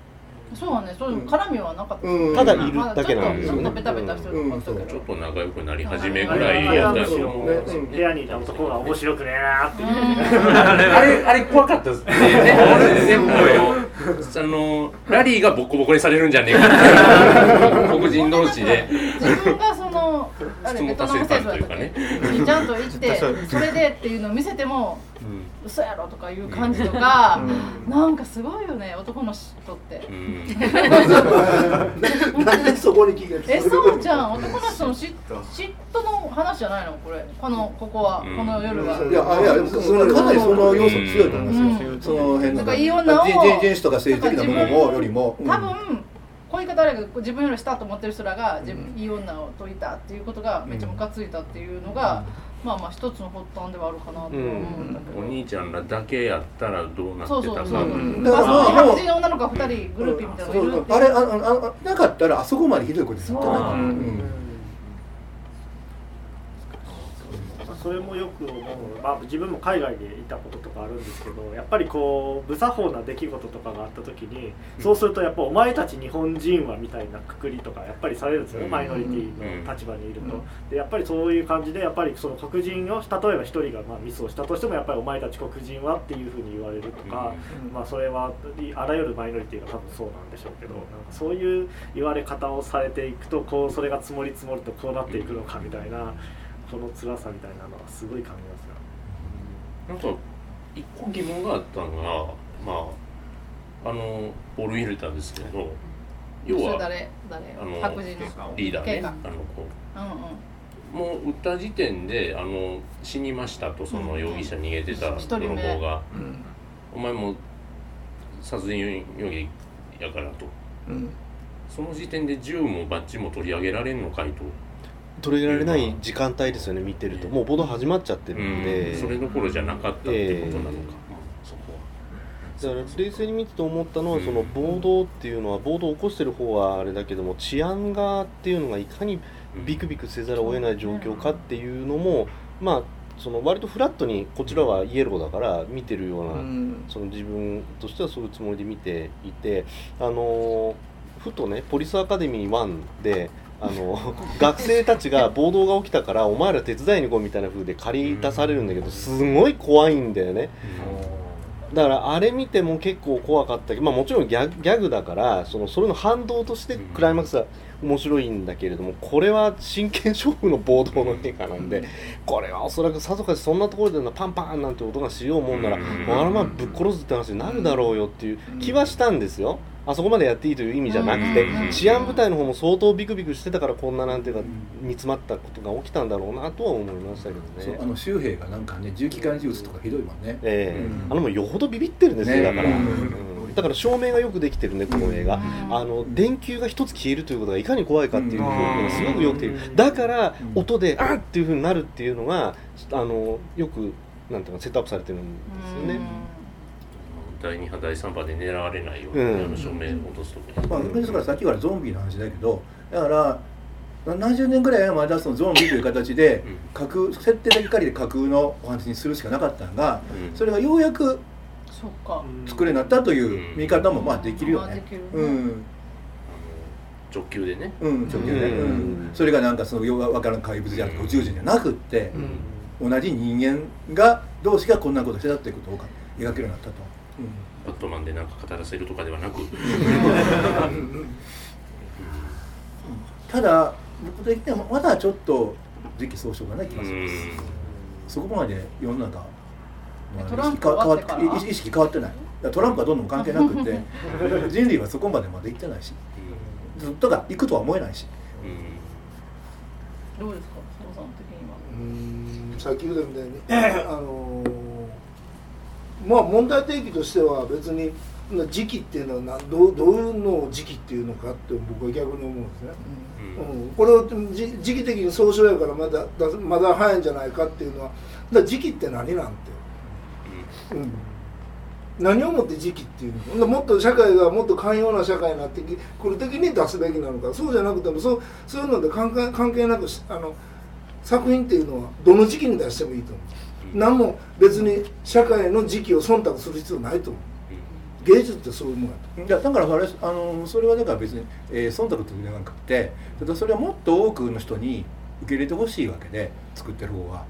そうはねそういう絡みはなかった。うん。ただいるだけなんですよね。ちょっとベタベタしてるとこあったけど、ちょっと仲良くなり始めぐあらいやったし、もう部屋にいた男が面白くね。えなってあれ、あれ怖かったですね。でも、あの、ラリーがボコボコにされるんじゃねえか黒人同士で。自分がそのあれ質問ベトナム達成感戦争やったっというかね。けにちゃんと行ってそれでっていうのを見せても嘘やろ？とかいう感じとか、なんかすごいよね男の人って。う。ん。なんでそこに気がつえそうじゃん。男の人の嫉嫉妬の話じゃないの？これ。このここは、うん。この夜は、いやあいやそのかなりその要素強いと思いますよ、うん。その辺のなんかいい女を人人人種とか政治的なものもよりも、うん。多分こういう方あれやけど自分より下と思ってる人らが自分、いい女を取りたっていうことがめっちゃムカついたっていうのが、まあまあ一つの発端ではあるかなと思うんだけど、お兄ちゃんらだけやったらどうなってたか。そうそうそう、白人の女の子が2人グループみたいなのがいるってあれあああなかったらあそこまでひどいことになってないうんそれもよく思う、まあ、自分も海外でいたこととかあるんですけどやっぱりこう無作法な出来事とかがあった時にそうするとやっぱお前たち日本人はみたいなくくりとかやっぱりされるんですよね、うん。マイノリティの立場にいると、うん。でやっぱりそういう感じでやっぱりその黒人を例えば一人がまあミスをしたとしてもやっぱりお前たち黒人はっていうふうに言われるとか、まあそれはいあらゆるマイノリティが多分そうなんでしょうけどなんかそういう言われ方をされていくとこうそれが積もり積もるとこうなっていくのかみたいな。この辛さみたいなのはすごい感じますよ。なんか、一個疑問があったのが、まあ、あの、ポール・ウィルターですけど、要は、誰？誰？あの白人の？リーダーね、あの子。う。んうん。もう撃った時点であの死にましたとその容疑者逃げてた泥棒が、うん。お前も殺人容疑やからと。うん。その時点で銃もバッジも取り上げられんのかいと、取り入れられない時間帯ですよね見てると。もう暴動始まっちゃってるんで、それどころじゃなかったっていうことなのか、そこは。だから冷静に見てて思ったのは、うん。その暴動っていうのは暴動を起こしてる方はあれだけども治安がっていうのがいかにビクビクせざるを得ない状況かっていうのも、まあその割とフラットにこちらはイエローだから見てるような、うん。その自分としてはそういうつもりで見ていてあのふとねポリスアカデミー1であの学生たちが暴動が起きたからお前ら手伝いに来いみたいな風で借り出されるんだけどすごい怖いんだよね。だからあれ見ても結構怖かった。けど、まあ、もちろんギャギャグだからそのそれの反動としてクライマックスは面白いんだけれどもこれは真剣勝負の暴動の映画なんでこれはおそらくさぞかしそんなところでパンパンなんて音がしようもんならあらまぶっ殺すって話になるだろうよっていう気はしたんですよ。あそこまでやっていいという意味じゃなくて治安部隊の方も相当ビクビクしてたからこんななんていうか煮詰まったことが起きたんだろうなとは思いましたけどね。あの周平がなんかね重機関銃撃とかひどいもんね。ええ。ーうん、あのもよほどビビってるんですよ、ね、だから、うん、だから照明がよくできてるねこの映画、あの電球が一つ消えるということがいかに怖いかっていう表現がすごくよくて。だから音であっっていうふうになるっていうのがあのよくなんていうかセットアップされてるんですよね。第2波第3波で狙われないように、うん、あの照明を落とすとこまあ、ですからさっきからゾンビの話だけどだから70年ぐらいはまだそのゾンビという形で架空設定だけ借りて架空のお話にするしかなかったのが、うん、それがようやく作れになったという見方もまあできるよね。うん。直球でね、うん、直球で、うん、それがなんかそのよくわからん怪物であるとか宇宙人じゃなくって、同じ人間が同士がこんなことしてたっていうことを描けるようになったと。バットマンで何か語らせるとかではなく。ただ僕的にはまだちょっと時期尚早がない気がします。そこまで世の中、まあ、意識変わってない。トランプはどんどん関係なくて 人類はそこまでまで行ってないし。ずっとが行くとは思えないし、どうですか？佐野さん的には。うん。さっき言ったみたいに あのーまあ問題提起としては別に時期っていうのはどうどういうのを時期っていうのかって僕は逆に思うんですね、うん、うん、これを時期的に総称やからまだまだ早いんじゃないかっていうのはだ時期って何なんて、う。ん、何をもって時期っていうのもっと社会がもっと寛容な社会になってくる時に出すべきなのか。そうじゃなくてもそうそういうので関係関係なくあの作品っていうのはどの時期に出してもいいと思う何も別に社会の時期を忖度する必要ないと思う。芸術ってそういうもんやと。いやだからそれあのそれはだから別に、えー、忖度というのじゃなくてそれはもっと多くの人に受け入れてほしいわけで作ってる方は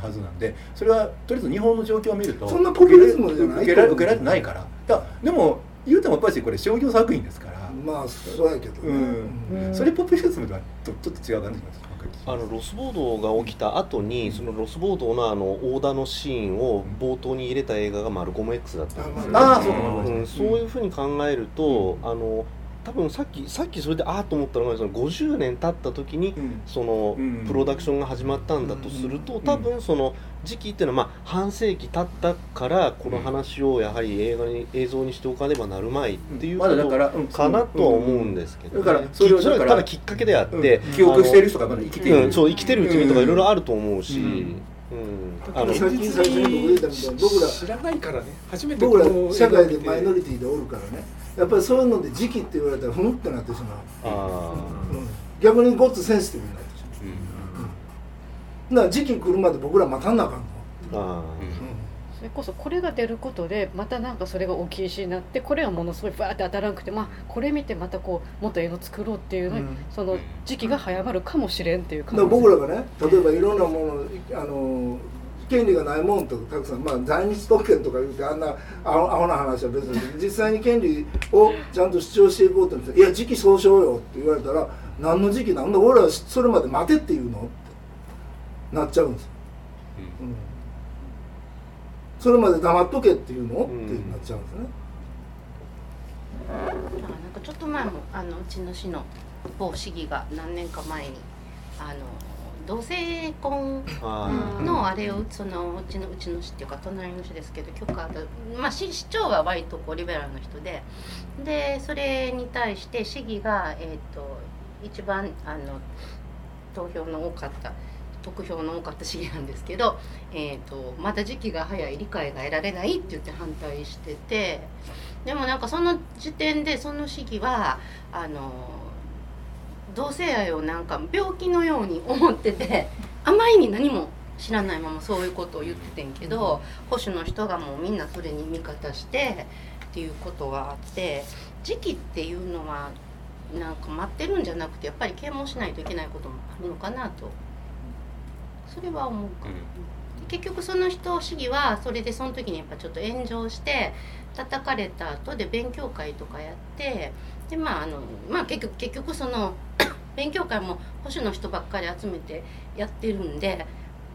はずなんでそれはとりあえず日本の状況を見るとそんなポピュリズムじゃない受け受けられてないから。いやでも言うてもやっぱりこれ商業作品ですから。まあそうやけど、ね、うん、それポピュリズムとはちょっと違う感じしますあのロスボードが起きた後にそのロスボードのあの大田のシーンを冒頭に入れた映画が「マルコム X」だったんですよ、あそううん、そういうふうに考えると、あの多分さっきさっきそれでああと思ったのがその50年経った時に、そのプロダクションが始まったんだとすると、多分その時期っていうのはまあ半世紀経ったからこの話をやはり映画に映像にしておかねばなるまいっていうことかなとは思うんですけど、だからそれはただきっかけであって、記憶してる人がまだ生きてる、そう生きてるうちにとかいろいろあると思うし。うん、あの僕ら知らないからね。初めて僕ら社会でマイノリティでおるからねやっぱりそういうので時期って言われたらふむってなってしまう。あ、うん、逆にごっつセンシティブになってしまう、うん、だから時期来るまで僕ら待たんなあかんのあ、それこそこれが出ることでまたなんかそれが大きいしになってこれはものすごいバーって当たらなくて、まあ、これ見てまたこうもっと映画作ろうっていうのに、うん、その時期が早まるかもしれんっていう感じ。僕らがね例えばいろんなものあの権利がないもんとたくさん、まあ、在日特権とか言うてあんなアホアホな話は別に実際に権利をちゃんと主張していこうといや時期総称よって言われたら何の時期なんだ俺はそれまで待てっていうのってなっちゃうんです、うん、それまで黙っとけっていうの、ってなっちゃうんですね。なんかちょっと前もあのうちの市の某市議が何年か前にあの同性婚のあれをそのうちのうちの市っていうか隣の市ですけど許可まあ市市長は割とこうリベラルの人ででそれに対して市議が、えーと、一番あの投票の多かった得票の多かった市議なんですけど、えーと、まだ時期が早い理解が得られないって言って反対しててでもなんかその時点でその市議はあの同性愛をなんか病気のように思ってて あまりに何も知らないままそういうことを言っててんけど保守の人がもうみんなそれに味方してっていうことがあって時期っていうのはなんか待ってるんじゃなくてやっぱり啓蒙しないといけないこともあるのかなと。それは思うか、うん、結局その人市議はそれでその時にやっぱちょっと炎上して叩かれた後で勉強会とかやってでまああのまあ結局結局その勉強会も保守の人ばっかり集めてやってるんで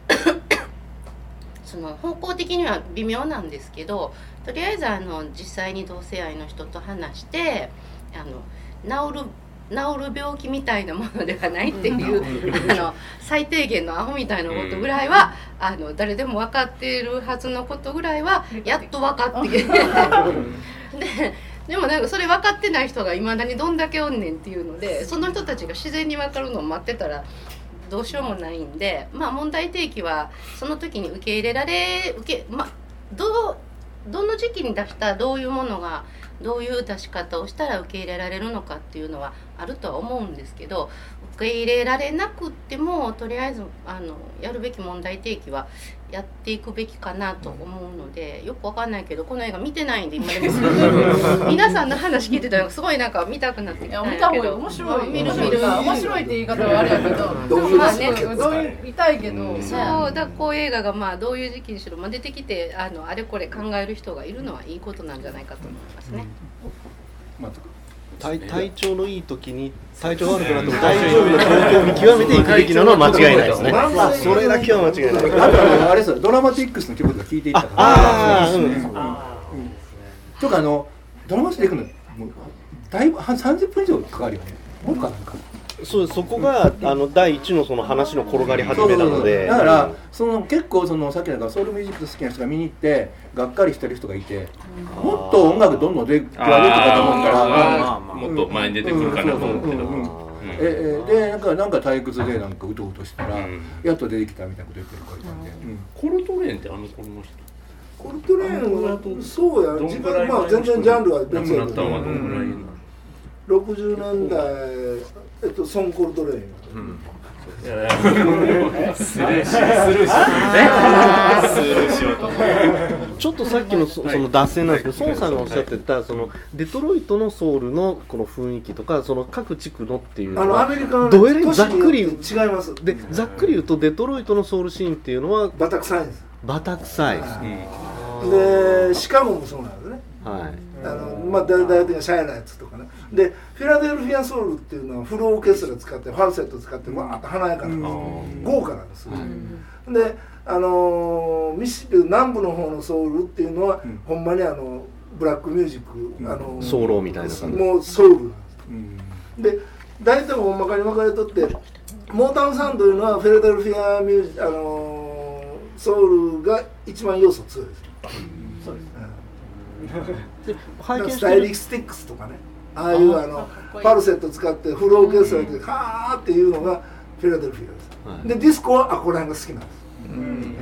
その方向的には微妙なんですけどとりあえずあの実際に同性愛の人と話してあの治る治る病気みたいなものではないっていうあの最低限のアホみたいなことぐらいはあの誰でも分かっているはずのことぐらいはやっと分かってきて。ででもなんかそれ分かってない人がいまだにどんだけおんねんっていうのでその人たちが自然に分かるのを待ってたらどうしようもないんでまあ問題提起はその時に受け入れられ受けまあどどの時期に出したどういうものがどういう出し方をしたら受け入れられるのかっていうのはあるとは思うんですけど受け入れられなくってもとりあえずあのやるべき問題提起はやっていくべきかなと思うのでよくわかんないけどこの映画見てないんで今でも。皆さんの話聞いてたらすごいなんか見たくなってきたんやけど。面白い。見る見る。面白いって言い方はあれやけど。まあねどういう見たいけど、そうだこういう映画がまあどういう時期にしろ、まあ、出てきてあのあれこれ考える人がいるのはいいことなんじゃないかと思いますね。体体調のいい時に体調悪くなっても 大丈夫な状況を見極めていくべきなのは間違いないですね。それだけは間違いない。あとあれですドラマティックスの曲とか聞いていったから。ああ、うん。とかあのドラマティックのもうだいぶ三十分以上かかるよね。もうかなんか。そうそこがあの第一のその話の転がり始めなので。だからその結構そのさっきのソウルミュージック好きな人が見に行ってがっかりしてる人がいてもっと音楽どんどん出てくるかと思うから。もっと前に出てくるかなと思うけど。ええでなん。かなんか退屈でなんかうとうとしたら、やっと出てきたみたいなこと言ってるからいたん。で、コルトレーンってあの子の人？コルトレーンはそうや自分まあ全然ジャンルは別やけど60年代えっとソン・コルトレーン、うん。スルーしスルーしスルーしようとちょっとさっきのその脱線なんですけど孫さんがおっしゃってたそのデトロイトのソウルのこの雰囲気とかその各地区のっていうあのアメリカのどえらいざっくり違いますでざっくり言うとデトロイトのソウルシーンっていうのはバタ臭いですバタ臭いです、でシカゴもそうなんですね。はい。あのまあ大体がシャイなやつとかねでフィラデルフィアソウルっていうのはフルオーケストラ使ってファルセット使ってわーっと華やかな豪華なんですよ、であのミシ南部の方のソウルっていうのは、ほんまにあのブラックミュージック、あのソウルみたいな感じ。もうソウルなんです、で大体ほんまかに分かれとってモータウンサウンドいうのはフィラデルフィアミュージあのソウルが一番要素強いです、そうです。スタイリスティックスとかねああいうあのパルセット使ってフルオーケストラでカーっていうのがフィラデルフィアです、はい、でディスコはあこら辺が好きなんです、うん。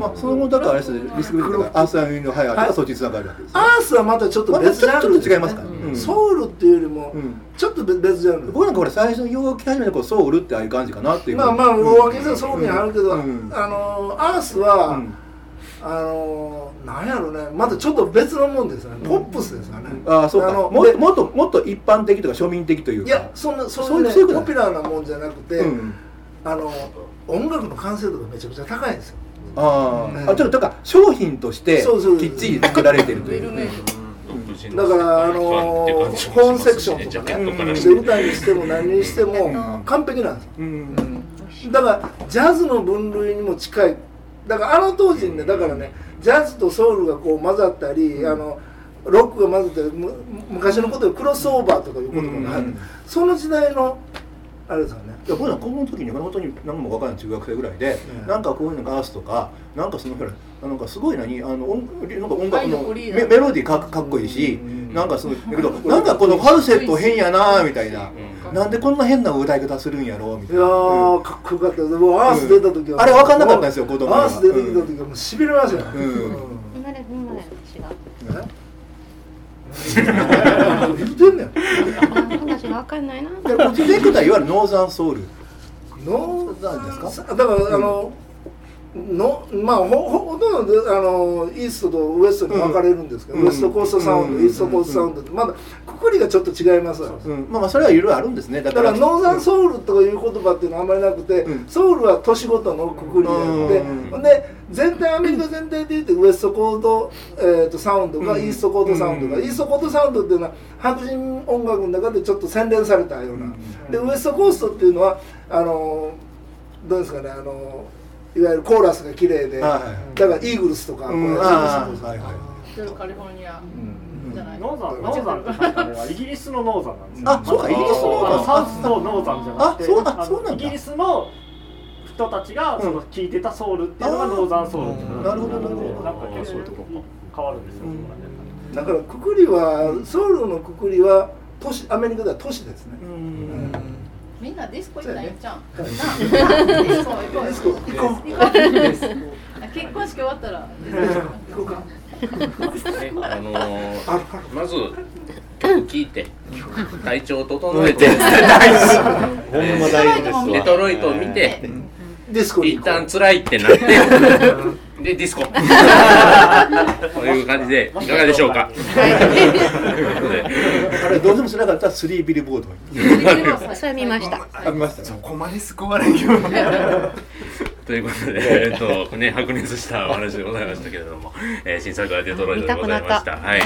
まあ、その後だからあれですリスクビットアース・アン・のハイアーがそっちつながるわけです、アースはまたちょっと別ジャンル、ちょっと違いますか、うん、ソウルっていうよりもちょっと別ジャンル。僕なんかこれ最初に洋楽き始めたソウルってああいう感じかなっていう。まあまあ大分けでソウルにあるけど、あのアースは、あのなんやろね。またちょっと別のもんですよね、ポップスですよね。ああそうか。ももっともっと一般的とか庶民的というか。いやそんなそういうねポピュラーなもんじゃなくて、あの音楽の完成度がめちゃくちゃ高いんですよ。あ、あちょっとだから商品としてきっちり作られてるという。だからあのホーンセクションとかね、で歌にしても何にしても完璧なんですよ、だからジャズの分類にも近いだからあの当時ねだからねジャズとソウルがこう混ざったり、あのロックが混ざったり昔のことでクロスオーバーとかいう言葉がある、その時代のあれですよねいや僕ら高校の時に本当に何も分からない中学生ぐらいで、うん、なんかこういうのがースとかなんかそのなんかすごい何あの音なんか音楽のメメロディーかかっこいいし、うん、なんかそのだけどなんかこのファルセット変やなみたいな、うん、なんでこんな変な歌い方するんやろみたいな。いやー、かっこよかった。でもアース出た時は、あれ分かんなかったんですよ子供アース出てきた時はもうしびれましたよ、うん、今で今で違う言ってんねん話分かんないな。こっちでいわゆるノーザンソウル。ノーザンですかだから、あののまあほほとんどあのイーストとウエストに分かれるんです。けど、ウエストコーストサウンド、イーストコーストサウンドってまだくくりがちょっと違いますわ、まあまあそれはいろいろあるんですね。だからノーザンソウルという言葉っていうのはあんまりなくて、ソウルは都市ごとのくくりであって、で全体アメリカ全体で言ってウエストコード、えー、とサウンドがイーストコーストサウンドが、イーストコーストサウンドっていうのは白人音楽の中でちょっと洗練されたような、でウエストコーストっていうのはあのどうですかねあのいわゆるコーラスが綺麗で、だからイーグルスとか、こうやってカリフォルニア、じゃない？ノーザンノーザンって確かねイギリスのノーザンなんですよ。あそうかイギリスのノーザン。サウスとノーザンじゃなくてあそうなんだ。イギリスの人たちがその聞いてたソウルっていうのがノーザンソウルっていうのなるほどなるほどなんか結構変わるんですよ、だからくくりはソウルのくくりは都市アメリカでは都市ですね、みんなディスコ行ったらいいんじゃん。ディスコ行こう。ディスコ。行こう。行こう。結婚式終わったら。行こうか。ね、あのー、まず曲聴いて。体調を整えて。ほん。ま大事ですわデトロイトを見てディスコ一旦辛いってなって でディスコ。という感じでいかがでしょうか？あれどうしてもしなかったらスリービルボード。それ見ました。あ見ました。そこまで救われんよということで、えっとね、白熱したお話でございましたけれども、えー新作はデトロイトでございました。はい。